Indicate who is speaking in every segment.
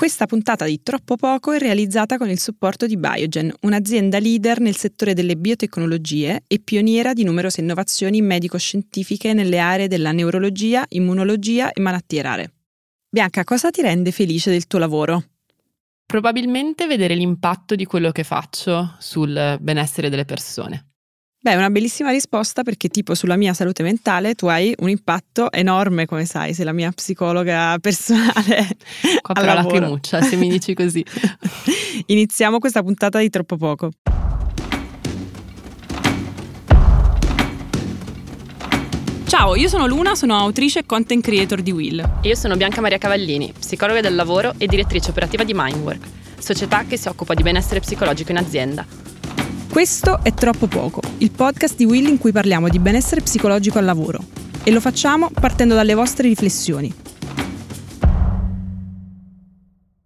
Speaker 1: Questa puntata di Troppo Poco è realizzata con il supporto di Biogen, un'azienda leader nel settore delle biotecnologie e pioniera di numerose innovazioni medico-scientifiche nelle aree della neurologia, immunologia e malattie rare. Bianca, cosa ti rende felice del tuo lavoro?
Speaker 2: Probabilmente vedere l'impatto di quello che faccio sul benessere delle persone.
Speaker 1: Beh, è una bellissima risposta perché tipo sulla mia salute mentale tu hai un impatto enorme, come sai, sei la mia psicologa personale.
Speaker 2: Copro la lacrimuccia se mi dici così.
Speaker 1: Iniziamo questa puntata di troppo poco. Ciao, io sono Luna, sono autrice e content creator di Will.
Speaker 3: E io sono Bianca Maria Cavallini, psicologa del lavoro e direttrice operativa di Mindwork, società che si occupa di benessere psicologico in azienda
Speaker 1: questo è Troppo Poco, il podcast di Will in cui parliamo di benessere psicologico al lavoro. E lo facciamo partendo dalle vostre riflessioni.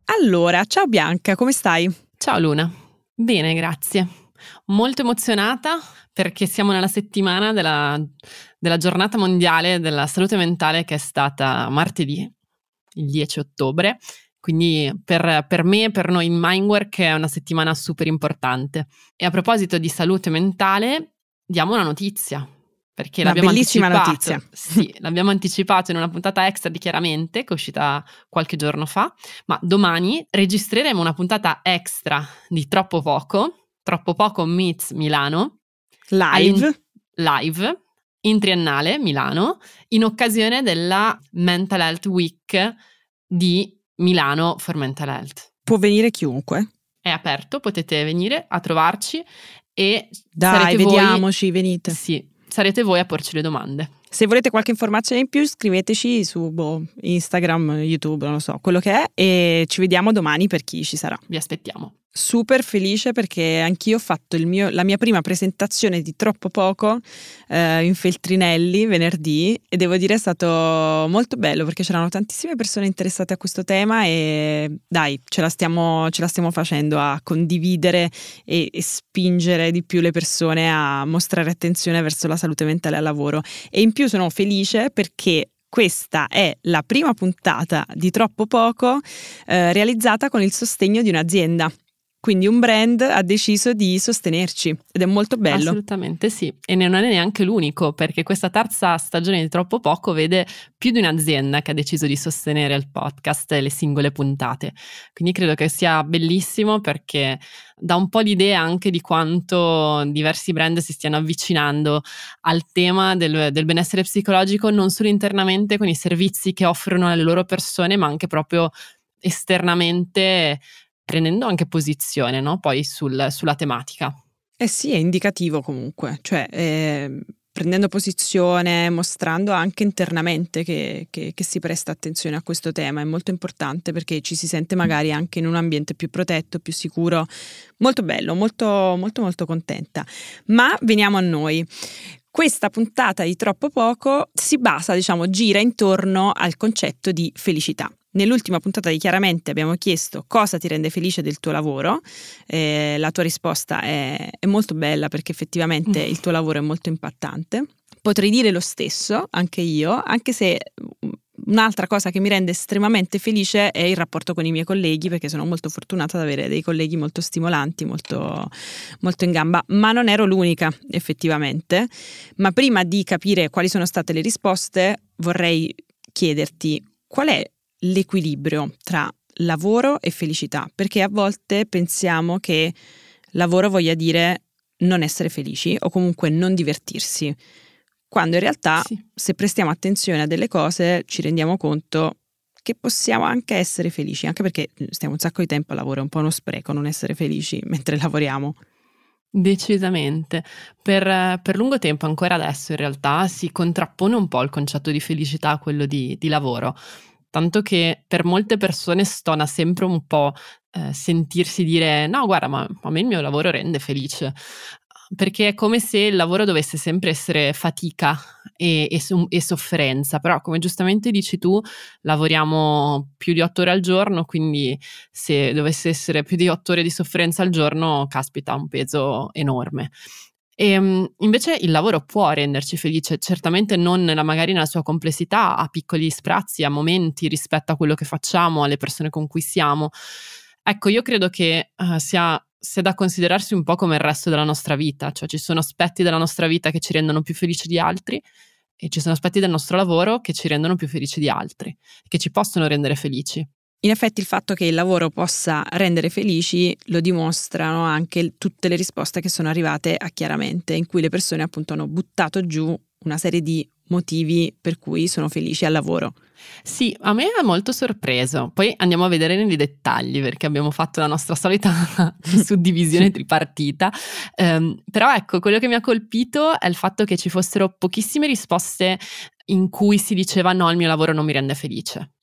Speaker 1: Allora, ciao Bianca, come stai?
Speaker 2: Ciao Luna. Bene, grazie. Molto emozionata perché siamo nella settimana della, della giornata mondiale della salute mentale che è stata martedì, il 10 ottobre, quindi per, per me, per noi in Mindwork è una settimana super importante. E a proposito di salute mentale, diamo una notizia. Perché
Speaker 1: una
Speaker 2: l'abbiamo
Speaker 1: bellissima notizia.
Speaker 2: Sì, l'abbiamo anticipato in una puntata extra di Chiaramente, che è uscita qualche giorno fa. Ma domani registreremo una puntata extra di Troppo Poco, Troppo Poco Meets Milano.
Speaker 1: Live.
Speaker 2: In, live, in triennale Milano, in occasione della Mental Health Week di Milano for Mental Health.
Speaker 1: Può venire chiunque?
Speaker 2: È aperto, potete venire a trovarci e
Speaker 1: dai, vediamoci,
Speaker 2: voi,
Speaker 1: venite.
Speaker 2: Sì, sarete voi a porci le domande.
Speaker 1: Se volete qualche informazione in più, scriveteci su boh, Instagram, YouTube, non lo so, quello che è, e ci vediamo domani per chi ci sarà.
Speaker 2: Vi aspettiamo
Speaker 1: super felice perché anch'io ho fatto mio, la mia prima presentazione di troppo poco eh, in Feltrinelli venerdì e devo dire è stato molto bello perché c'erano tantissime persone interessate a questo tema e dai, ce la stiamo, ce la stiamo facendo a condividere e, e spingere di più le persone a mostrare attenzione verso la salute mentale al lavoro. E in più sono felice perché questa è la prima puntata di Troppo Poco eh, realizzata con il sostegno di un'azienda quindi un brand ha deciso di sostenerci ed è molto bello.
Speaker 2: Assolutamente sì, e non è neanche l'unico perché questa terza stagione di Troppo Poco vede più di un'azienda che ha deciso di sostenere il podcast e le singole puntate. Quindi credo che sia bellissimo perché dà un po' l'idea anche di quanto diversi brand si stiano avvicinando al tema del, del benessere psicologico non solo internamente con i servizi che offrono alle loro persone ma anche proprio esternamente prendendo anche posizione no? poi sul, sulla tematica.
Speaker 1: Eh sì, è indicativo comunque, cioè eh, prendendo posizione, mostrando anche internamente che, che, che, si presta attenzione a questo tema, è molto importante perché ci si sente magari anche in un ambiente più protetto, più sicuro, molto bello, molto molto molto contenta. Ma veniamo a noi. Questa puntata di troppo poco si basa, diciamo, gira intorno al concetto di felicità. Nell'ultima puntata di Chiaramente abbiamo chiesto cosa ti rende felice del tuo lavoro. Eh, la tua risposta è, è, molto bella perché effettivamente mm. il tuo lavoro è molto impattante. Potrei dire lo stesso, anche io, anche se mm, un'altra cosa che mi rende estremamente felice è il rapporto con i miei colleghi, perché sono molto fortunata ad avere dei colleghi molto stimolanti, molto, molto in gamba, ma non ero l'unica effettivamente. Ma prima di capire quali sono state le risposte, vorrei chiederti qual è l'equilibrio tra lavoro e felicità, perché a volte pensiamo che lavoro voglia dire non essere felici o comunque non divertirsi, quando in realtà sì. se prestiamo attenzione a delle cose ci rendiamo conto che possiamo anche essere felici, anche perché stiamo un sacco di tempo a lavoro, è un po' uno spreco non essere felici mentre lavoriamo.
Speaker 2: Decisamente. Per, per, lungo tempo, ancora adesso in realtà, si contrappone un po' il concetto di felicità a quello di, di lavoro tanto che per molte persone stona sempre un po' eh, sentirsi dire no, guarda, ma a me il mio lavoro rende felice. Perché è come se il lavoro dovesse sempre essere fatica e, e, e sofferenza, però come giustamente dici tu, lavoriamo più di otto ore al giorno, quindi se dovesse essere più di otto ore di sofferenza al giorno, caspita, un peso enorme. E ehm, invece il lavoro può renderci felice, certamente non nella, magari nella sua complessità, a piccoli sprazzi, a momenti rispetto a quello che facciamo, alle persone con cui siamo. Ecco, io credo che uh, sia, sia, da considerarsi un po' come il resto della nostra vita, cioè ci sono aspetti della nostra vita che ci rendono più felici di altri e ci sono aspetti del nostro lavoro che ci rendono più felici di altri, che ci possono rendere felici.
Speaker 1: In effetti il fatto che il lavoro possa rendere felici lo dimostrano anche tutte le risposte che sono arrivate a Chiaramente, in cui le persone appunto hanno buttato giù una serie di motivi per cui sono felici al lavoro.
Speaker 2: Sì, a me ha molto sorpreso. Poi andiamo a vedere nei dettagli perché abbiamo fatto la nostra solita suddivisione tripartita. Um, però ecco, quello che mi ha colpito è il fatto che ci fossero pochissime risposte in cui si diceva no, il mio lavoro non mi rende felice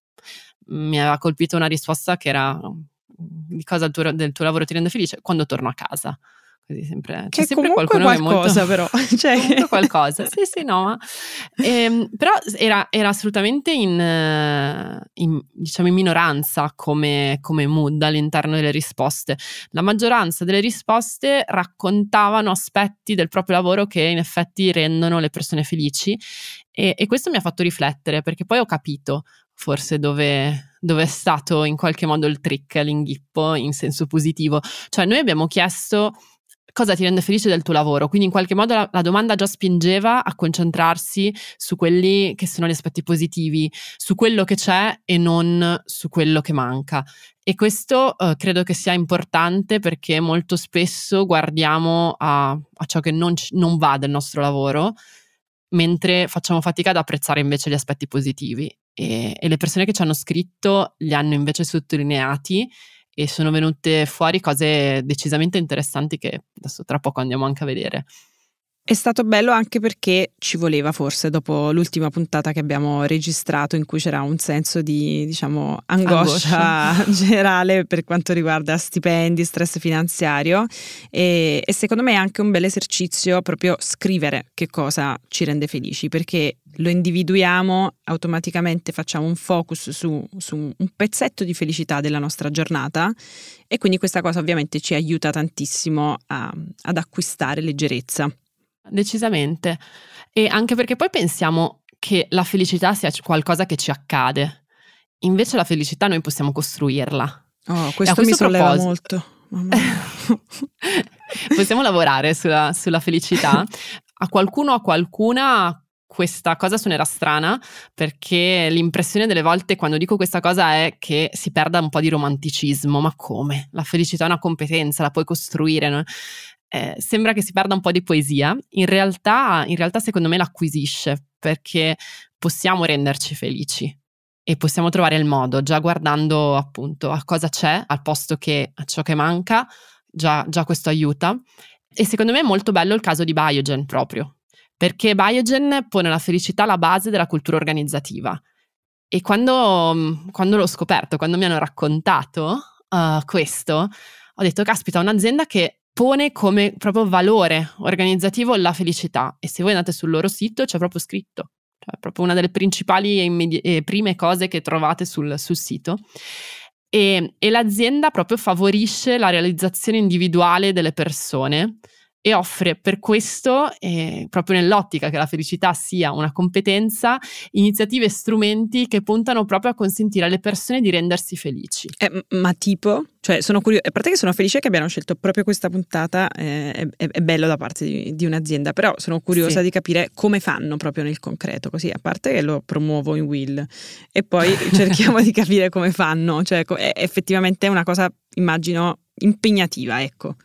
Speaker 2: mi aveva colpito una risposta che era di cosa tuo, del tuo lavoro ti rende felice quando torno a casa. Così sempre,
Speaker 1: c'è
Speaker 2: sempre
Speaker 1: qualcuno qualcosa,
Speaker 2: che è molto, però. Cioè... qualcosa, sì, sì, no, ma, ehm, però era, era assolutamente in, in, diciamo in minoranza come, come mood all'interno delle risposte. La maggioranza delle risposte raccontavano aspetti del proprio lavoro che in effetti rendono le persone felici e, e questo mi ha fatto riflettere perché poi ho capito forse dove, dove, è stato in qualche modo il trick, l'inghippo in senso positivo. Cioè noi abbiamo chiesto cosa ti rende felice del tuo lavoro, quindi in qualche modo la, la, domanda già spingeva a concentrarsi su quelli che sono gli aspetti positivi, su quello che c'è e non su quello che manca. E questo uh, credo che sia importante perché molto spesso guardiamo a, a ciò che non, non va del nostro lavoro mentre facciamo fatica ad apprezzare invece gli aspetti positivi e, e le persone che ci hanno scritto li hanno invece sottolineati e sono venute fuori cose decisamente interessanti che adesso tra poco andiamo anche a vedere.
Speaker 1: È stato bello anche perché ci voleva forse dopo l'ultima puntata che abbiamo registrato in cui c'era un senso di diciamo angoscia, angoscia. generale per quanto riguarda stipendi, stress finanziario e, e, secondo me è anche un bel esercizio proprio scrivere che cosa ci rende felici perché lo individuiamo automaticamente facciamo un focus su, su un pezzetto di felicità della nostra giornata e quindi questa cosa ovviamente ci aiuta tantissimo a, ad acquistare leggerezza.
Speaker 2: Decisamente. E anche perché poi pensiamo che la felicità sia qualcosa che ci accade. Invece la felicità noi possiamo costruirla.
Speaker 1: Oh, questo, questo mi solleva molto.
Speaker 2: possiamo lavorare sulla, sulla felicità. A qualcuno o a qualcuna questa cosa suonerà strana perché l'impressione delle volte quando dico questa cosa è che si perda un po' di romanticismo. Ma come? La felicità è una competenza, la puoi costruire. No? eh, sembra che si perda un po' di poesia, in realtà, in realtà secondo me l'acquisisce perché possiamo renderci felici e possiamo trovare il modo, già guardando appunto a cosa c'è al posto che a ciò che manca, già, già questo aiuta. E secondo me è molto bello il caso di Biogen proprio, perché Biogen pone la felicità alla base della cultura organizzativa. E quando, quando l'ho scoperto, quando mi hanno raccontato uh, questo, ho detto, caspita, un'azienda che pone come proprio valore organizzativo la felicità e se voi andate sul loro sito c'è proprio scritto, cioè proprio una delle principali e, immedi- e prime cose che trovate sul, sul sito. E, e l'azienda proprio favorisce la realizzazione individuale delle persone e offre per questo, eh, proprio nell'ottica che la felicità sia una competenza, iniziative e strumenti che puntano proprio a consentire alle persone di rendersi felici.
Speaker 1: Eh, ma tipo? Cioè, sono curiosa, a parte che sono felice che abbiano scelto proprio questa puntata, eh, è, è, è, bello da parte di, di, un'azienda, però sono curiosa sì. di capire come fanno proprio nel concreto, così a parte che lo promuovo in Will e poi cerchiamo di capire come fanno, cioè è effettivamente una cosa, immagino, impegnativa, ecco.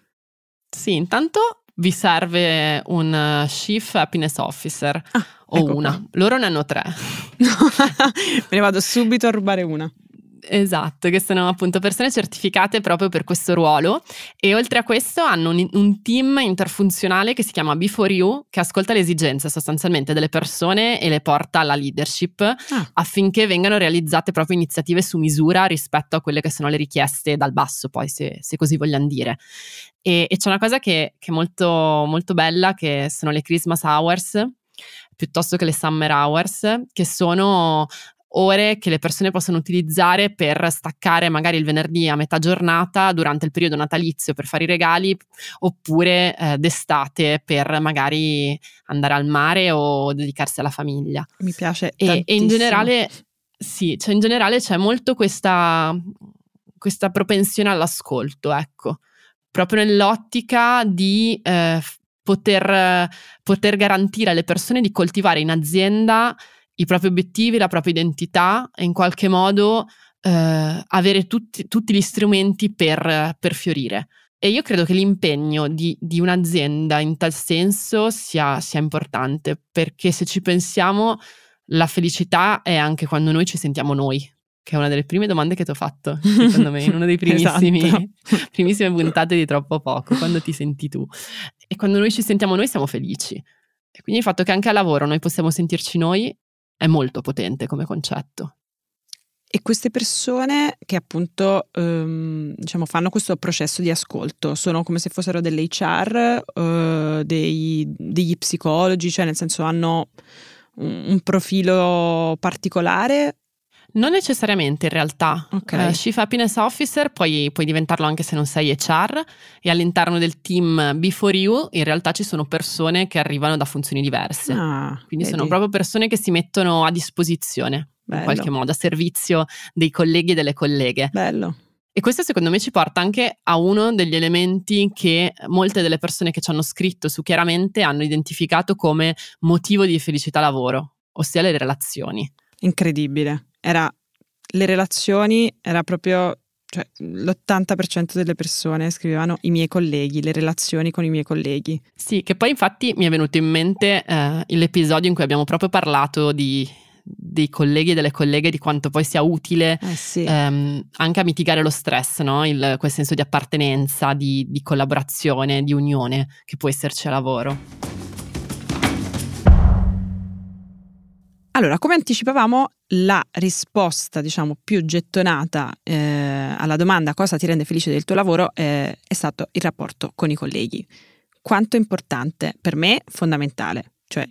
Speaker 2: Sì, intanto vi serve un uh, Chief Happiness Officer ah, o ecco una. Qua. Loro ne hanno tre.
Speaker 1: Me ne vado subito a rubare una.
Speaker 2: Esatto, che sono appunto persone certificate proprio per questo ruolo e oltre a questo hanno un, un, team interfunzionale che si chiama Before You che ascolta le esigenze sostanzialmente delle persone e le porta alla leadership ah. affinché vengano realizzate proprio iniziative su misura rispetto a quelle che sono le richieste dal basso poi se, se così vogliamo dire. E, e c'è una cosa che, che è molto, molto bella che sono le Christmas Hours piuttosto che le Summer Hours che sono ore che le persone possono utilizzare per staccare magari il venerdì a metà giornata durante il periodo natalizio per fare i regali oppure eh, d'estate per magari andare al mare o dedicarsi alla famiglia.
Speaker 1: Mi piace.
Speaker 2: E, e in generale, sì, cioè in generale c'è molto questa, questa propensione all'ascolto, ecco, proprio nell'ottica di eh, poter, poter garantire alle persone di coltivare in azienda i propri obiettivi, la propria identità e in qualche modo eh, avere tutti, tutti, gli strumenti per, per, fiorire. E io credo che l'impegno di, di un'azienda in tal senso sia, sia, importante, perché se ci pensiamo, la felicità è anche quando noi ci sentiamo noi, che è una delle prime domande che ti ho fatto, secondo me, in una dei primissimi, esatto. primissime puntate di Troppo Poco, quando ti senti tu. E quando noi ci sentiamo noi siamo felici. E quindi il fatto che anche al lavoro noi possiamo sentirci noi è molto potente come concetto.
Speaker 1: E queste persone che appunto um, diciamo, fanno questo processo di ascolto sono come se fossero delle HR, eh, dei, degli psicologi, cioè nel senso hanno un, un profilo particolare
Speaker 2: non necessariamente in realtà. Okay. Uh, Chief Happiness Officer puoi, puoi, diventarlo anche se non sei HR e all'interno del team Before You in realtà ci sono persone che arrivano da funzioni diverse. Ah, Quindi vedi. sono proprio persone che si mettono a disposizione Bello. in qualche modo, a servizio dei colleghi e delle colleghe.
Speaker 1: Bello.
Speaker 2: E questo secondo me ci porta anche a uno degli elementi che molte delle persone che ci hanno scritto su chiaramente hanno identificato come motivo di felicità lavoro, ossia le relazioni.
Speaker 1: Incredibile era le relazioni, era proprio cioè, l'80% delle persone scrivevano i miei colleghi, le relazioni con i miei colleghi.
Speaker 2: Sì, che poi infatti mi è venuto in mente eh, l'episodio in cui abbiamo proprio parlato di, dei colleghi e delle colleghe di quanto poi sia utile
Speaker 1: eh sì.
Speaker 2: ehm, anche a mitigare lo stress, no? Il, quel senso di appartenenza, di, di collaborazione, di unione che può esserci a lavoro.
Speaker 1: Allora, come anticipavamo, la risposta, diciamo, più gettonata eh, alla domanda cosa ti rende felice del tuo lavoro eh, è stato il rapporto con i colleghi. Quanto è importante? Per me, fondamentale. Cioè,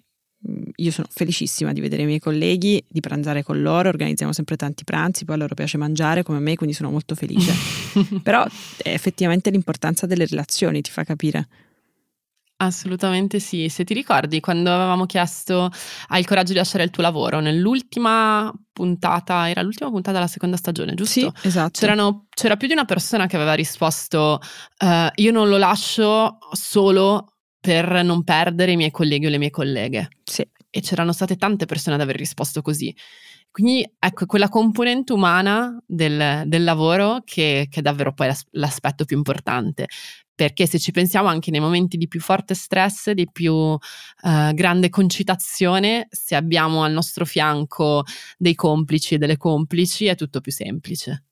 Speaker 1: mm, io sono felicissima di vedere i miei colleghi, di pranzare con loro, organizziamo sempre tanti pranzi, poi a loro piace mangiare come me, quindi sono molto felice. Però effettivamente l'importanza delle relazioni ti fa capire.
Speaker 2: Assolutamente sì. Se ti ricordi, quando avevamo chiesto hai il coraggio di lasciare il tuo lavoro, nell'ultima puntata, era l'ultima puntata della seconda stagione, giusto?
Speaker 1: Sì, esatto.
Speaker 2: C'erano, c'era più di una persona che aveva risposto uh, io non lo lascio solo per non perdere i miei colleghi o le mie colleghe.
Speaker 1: Sì.
Speaker 2: E c'erano state tante persone ad aver risposto così. Quindi ecco, quella componente umana del, del lavoro che, che, è davvero poi l'aspetto più importante perché se ci pensiamo anche nei momenti di più forte stress, di più uh, grande concitazione, se abbiamo al nostro fianco dei complici e delle complici è tutto più semplice.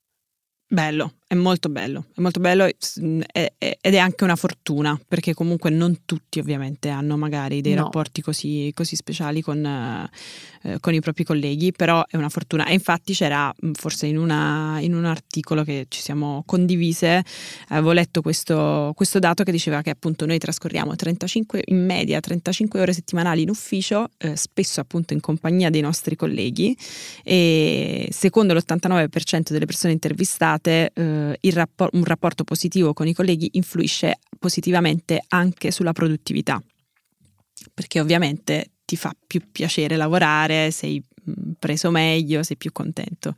Speaker 1: Bello, è molto bello, è molto bello ed è anche una fortuna perché comunque non tutti ovviamente hanno magari dei no. rapporti così, così, speciali con, eh, con, i propri colleghi, però è una fortuna. E infatti c'era forse in, una, in un articolo che ci siamo condivise, avevo letto questo, questo, dato che diceva che appunto noi trascorriamo 35, in media 35 ore settimanali in ufficio, eh, spesso appunto in compagnia dei nostri colleghi e secondo l'89% delle persone intervistate eh, eh, rappor- un rapporto positivo con i colleghi influisce positivamente anche sulla produttività, perché ovviamente ti fa più piacere lavorare, sei mm, preso meglio, sei più contento.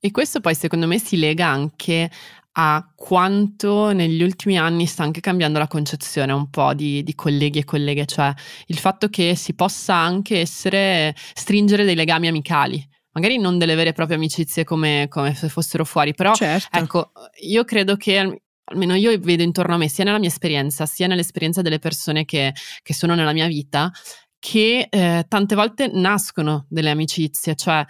Speaker 2: E questo poi secondo me si lega anche a quanto negli ultimi anni sta anche cambiando la concezione un po' di, di, colleghi e colleghe, cioè il fatto che si possa anche essere, stringere dei legami amicali magari non delle vere e proprie amicizie come, come se fossero fuori, però
Speaker 1: certo.
Speaker 2: ecco, io credo che almeno io vedo intorno a me, sia nella mia esperienza, sia nell'esperienza delle persone che, che sono nella mia vita, che eh, tante volte nascono delle amicizie, cioè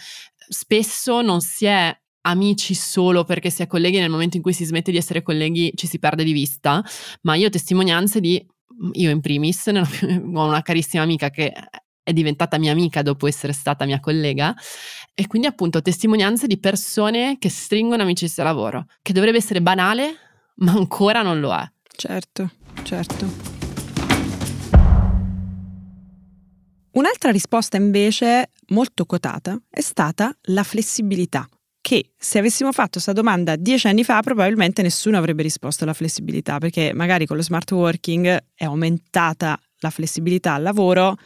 Speaker 2: spesso non si è amici solo perché si è colleghi nel momento in cui si smette di essere colleghi ci si perde di vista, ma io ho testimonianze di io in primis ho una carissima amica che è diventata mia amica dopo essere stata mia collega e quindi appunto testimonianze di persone che stringono amicizia lavoro, che dovrebbe essere banale, ma ancora non lo è.
Speaker 1: Certo, certo. Un'altra risposta invece molto quotata è stata la flessibilità che se avessimo fatto questa domanda dieci anni fa probabilmente nessuno avrebbe risposto alla flessibilità perché magari con lo smart working è aumentata la flessibilità al lavoro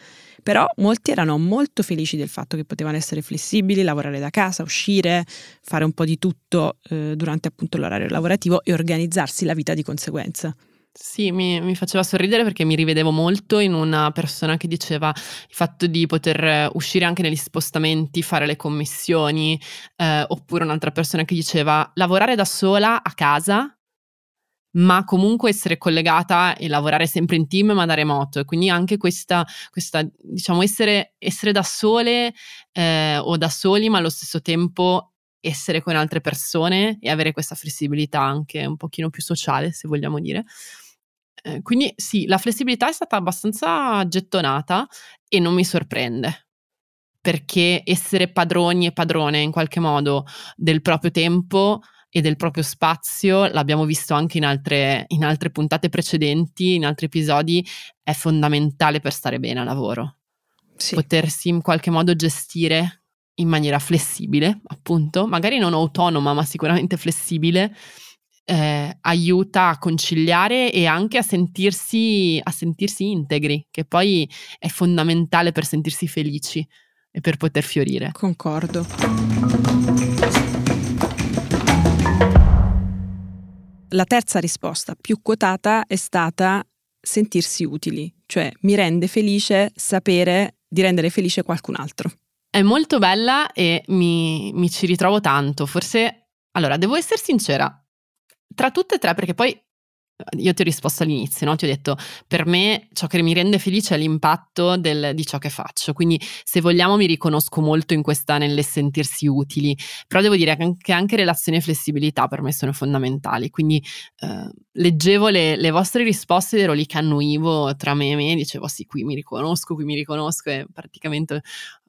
Speaker 1: però molti erano molto felici del fatto che potevano essere flessibili, lavorare da casa, uscire, fare un po' di tutto eh, durante appunto l'orario lavorativo e organizzarsi la vita di conseguenza.
Speaker 2: Sì, mi, mi, faceva sorridere perché mi rivedevo molto in una persona che diceva il fatto di poter uscire anche negli spostamenti, fare le commissioni, eh, oppure un'altra persona che diceva lavorare da sola a casa, ma comunque essere collegata e lavorare sempre in team ma da remoto. E quindi anche questa, questa diciamo, essere, essere da sole eh, o da soli, ma allo stesso tempo essere con altre persone e avere questa flessibilità anche un pochino più sociale, se vogliamo dire. Eh, quindi sì, la flessibilità è stata abbastanza gettonata e non mi sorprende, perché essere padroni e padrone in qualche modo del proprio tempo e del proprio spazio, l'abbiamo visto anche in altre, in altre puntate precedenti, in altri episodi, è fondamentale per stare bene a lavoro. Sì. Potersi in qualche modo gestire in maniera flessibile, appunto, magari non autonoma, ma sicuramente flessibile, eh, aiuta a conciliare e anche a sentirsi, a sentirsi integri, che poi è fondamentale per sentirsi felici e per poter fiorire.
Speaker 1: Concordo. La terza risposta più quotata è stata sentirsi utili, cioè mi rende felice sapere di rendere felice qualcun altro.
Speaker 2: È molto bella e mi, mi ci ritrovo tanto. Forse, allora, devo essere sincera, tra tutte e tre, perché poi io ti ho risposto all'inizio, no? ti ho detto per me ciò che mi rende felice è l'impatto del, di ciò che faccio, quindi se vogliamo mi riconosco molto in questa nel sentirsi utili, però devo dire che anche relazione e flessibilità per me sono fondamentali, quindi eh, leggevo le, le, vostre risposte ed ero lì che annuivo tra me e me, dicevo sì qui mi riconosco, qui mi riconosco e praticamente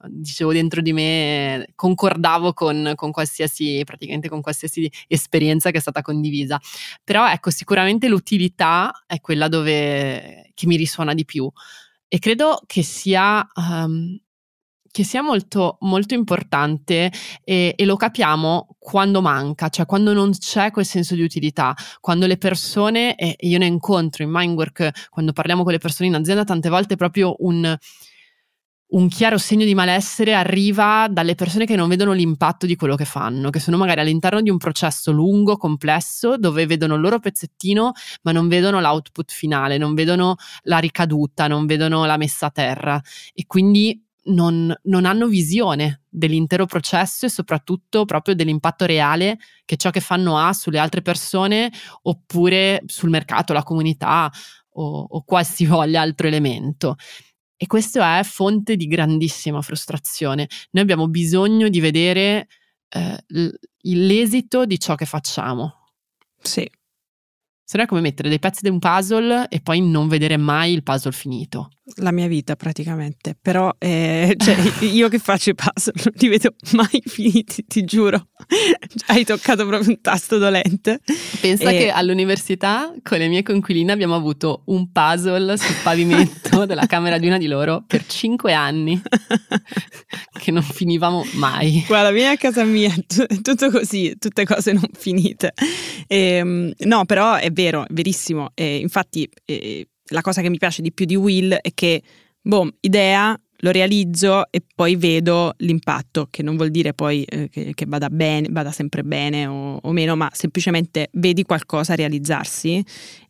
Speaker 2: dicevo dentro di me, concordavo con, con, qualsiasi, praticamente con qualsiasi esperienza che è stata condivisa. Però ecco, sicuramente l'utilità è quella dove, che mi risuona di più e credo che sia... Um, che sia molto, molto importante e, e, lo capiamo quando manca, cioè quando non c'è quel senso di utilità, quando le persone, e io ne incontro in Mindwork, quando parliamo con le persone in azienda, tante volte proprio un, un chiaro segno di malessere arriva dalle persone che non vedono l'impatto di quello che fanno, che sono magari all'interno di un processo lungo, complesso, dove vedono il loro pezzettino, ma non vedono l'output finale, non vedono la ricaduta, non vedono la messa a terra e quindi non, non hanno visione dell'intero processo e soprattutto proprio dell'impatto reale che ciò che fanno ha sulle altre persone oppure sul mercato, la comunità o, o qualsivoglia altro elemento. E questo è fonte di grandissima frustrazione. Noi abbiamo bisogno di vedere eh, l'esito di ciò che facciamo.
Speaker 1: Sì.
Speaker 2: Se no è come mettere dei pezzi di un puzzle e poi non vedere mai il puzzle finito
Speaker 1: la mia vita praticamente, però eh, cioè, io che faccio i puzzle non li vedo mai finiti, ti giuro. Hai toccato proprio un tasto dolente.
Speaker 2: Pensa e... che all'università con le mie conquiline abbiamo avuto un puzzle sul pavimento della camera di una di loro per cinque anni, che non finivamo mai.
Speaker 1: Guarda, vieni a casa mia, t- tutto così, tutte cose non finite. E, ehm, no, però è vero, verissimo. E infatti... Eh, la cosa che mi piace di più di Will è che, boh, idea, lo realizzo e poi vedo l'impatto, che non vuol dire poi eh, che, che, vada bene, vada sempre bene o, o, meno, ma semplicemente vedi qualcosa realizzarsi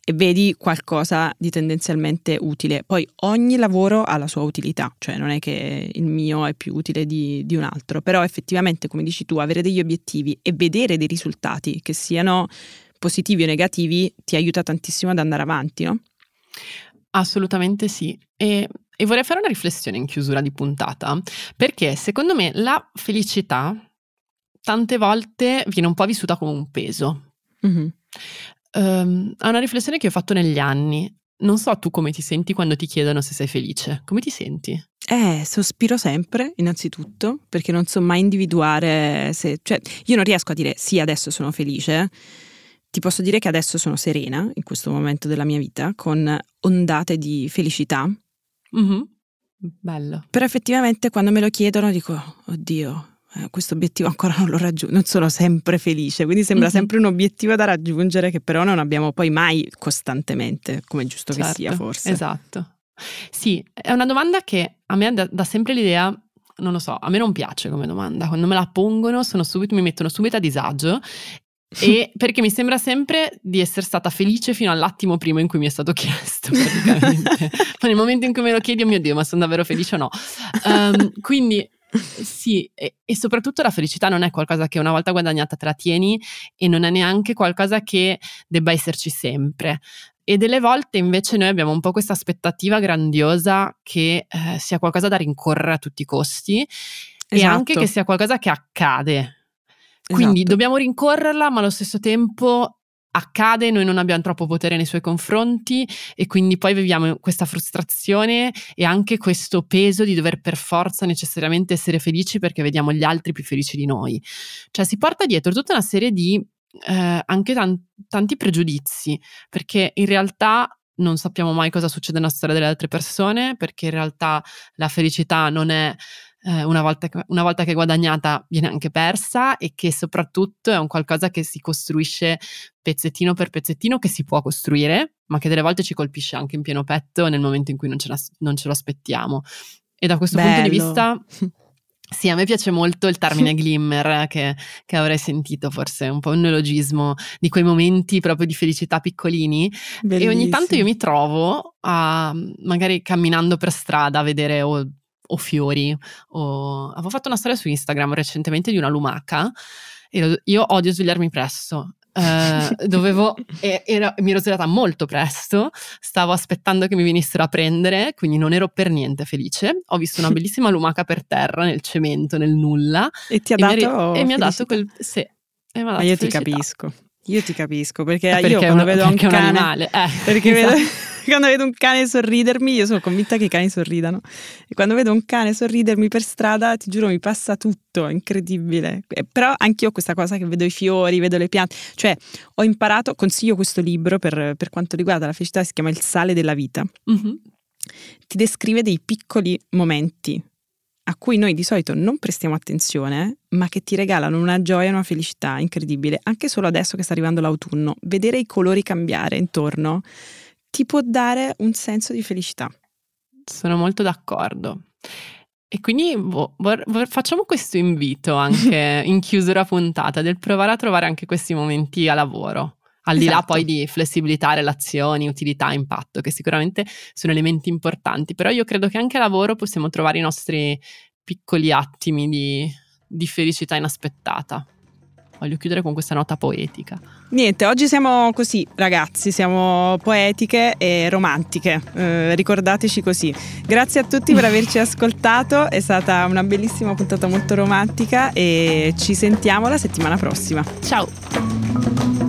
Speaker 1: e vedi qualcosa di tendenzialmente utile. Poi ogni lavoro ha la sua utilità, cioè non è che il mio è più utile di, di un altro, però effettivamente, come dici tu, avere degli obiettivi e vedere dei risultati che siano positivi o negativi ti aiuta tantissimo ad andare avanti, no?
Speaker 2: Assolutamente sì. E, e vorrei fare una riflessione in chiusura di puntata, perché secondo me la felicità tante volte viene un po' vissuta come un peso. Mm-hmm. Um, è una riflessione che ho fatto negli anni. Non so tu come ti senti quando ti chiedono se sei felice. Come ti senti?
Speaker 1: Eh, sospiro sempre, innanzitutto, perché non so mai individuare se... Cioè, io non riesco a dire sì, adesso sono felice ti posso dire che adesso sono serena in questo momento della mia vita, con ondate di felicità. Mm-hmm.
Speaker 2: Bello.
Speaker 1: Però effettivamente quando me lo chiedono dico, oddio, eh, questo obiettivo ancora non l'ho raggiunto, non sono sempre felice, quindi sembra mm-hmm. sempre un obiettivo da raggiungere che però non abbiamo poi mai costantemente, come è giusto certo, che sia certo, forse.
Speaker 2: Esatto. Sì, è una domanda che a me dà, dà sempre l'idea non lo so, a me non piace come domanda. Quando me la pongono, subito, mi mettono subito a disagio. E perché mi sembra sempre di essere stata felice fino all'attimo prima in cui mi è stato chiesto, praticamente. Ma nel momento in cui me lo chiedi, oh mio Dio, ma sono davvero felice o no? Um, quindi sì, e, e, soprattutto la felicità non è qualcosa che una volta guadagnata te la tieni e non è neanche qualcosa che debba esserci sempre. E delle volte invece noi abbiamo un po' questa aspettativa grandiosa che eh, sia qualcosa da rincorrere a tutti i costi esatto. e anche che sia qualcosa che accade. Quindi esatto. dobbiamo rincorrerla, ma allo stesso tempo accade, noi non abbiamo troppo potere nei suoi confronti e quindi poi viviamo questa frustrazione e anche questo peso di dover per forza necessariamente essere felici perché vediamo gli altri più felici di noi. Cioè si porta dietro tutta una serie di eh, anche tan- tanti pregiudizi, perché in realtà non sappiamo mai cosa succede nella storia delle altre persone, perché in realtà la felicità non è eh, una, volta che, una volta che guadagnata viene anche persa e che soprattutto è un qualcosa che si costruisce pezzettino per pezzettino, che si può costruire, ma che delle volte ci colpisce anche in pieno petto nel momento in cui non ce, la, non ce lo aspettiamo. E da questo Bello. punto di vista... Sì, a me piace molto il termine glimmer che, che, avrei sentito, forse un po' un neologismo di quei momenti proprio di felicità piccolini. Bellissimo. E ogni tanto io mi trovo a, magari camminando per strada a vedere o o fiori. O... Avevo fatto una storia su Instagram recentemente di una lumaca. E io odio svegliarmi presto. Uh, dovevo, e, era, mi ero svegliata molto presto, stavo aspettando che mi venissero a prendere, quindi non ero per niente felice. Ho visto una bellissima lumaca per terra, nel cemento, nel nulla.
Speaker 1: E ti ha dato?
Speaker 2: E mi ha dato quel... Sì.
Speaker 1: Ma io felicità. ti capisco. Io ti capisco perché, perché io quando vedo un cane, un animale, eh, perché esatto. vedo quando vedo un cane sorridermi, io sono convinta che i cani sorridano. E quando vedo un cane sorridermi per strada, ti giuro, mi passa tutto, è incredibile. Eh, però anch'io ho questa cosa che vedo i fiori, vedo le piante. Cioè, ho imparato, consiglio questo libro per, per quanto riguarda la felicità, si chiama Il sale della vita. Mm-hmm. Ti descrive dei piccoli momenti a cui noi di solito non prestiamo attenzione, ma che ti regalano una gioia e una felicità incredibile, anche solo adesso che sta arrivando l'autunno. Vedere i colori cambiare intorno ti può dare un senso di felicità.
Speaker 2: Sono molto d'accordo. E quindi vo- vor- facciamo questo invito anche in chiusura puntata del provare a trovare anche questi momenti a lavoro. Al di esatto. là poi di flessibilità, relazioni, utilità, impatto, che sicuramente sono elementi importanti, però io credo che anche a lavoro possiamo trovare i nostri piccoli attimi di, di felicità inaspettata. Voglio chiudere con questa nota poetica.
Speaker 1: Niente, oggi siamo così, ragazzi, siamo poetiche e romantiche, eh, ricordateci così. Grazie a tutti per averci ascoltato, è stata una bellissima puntata molto romantica e ci sentiamo la settimana prossima.
Speaker 2: Ciao!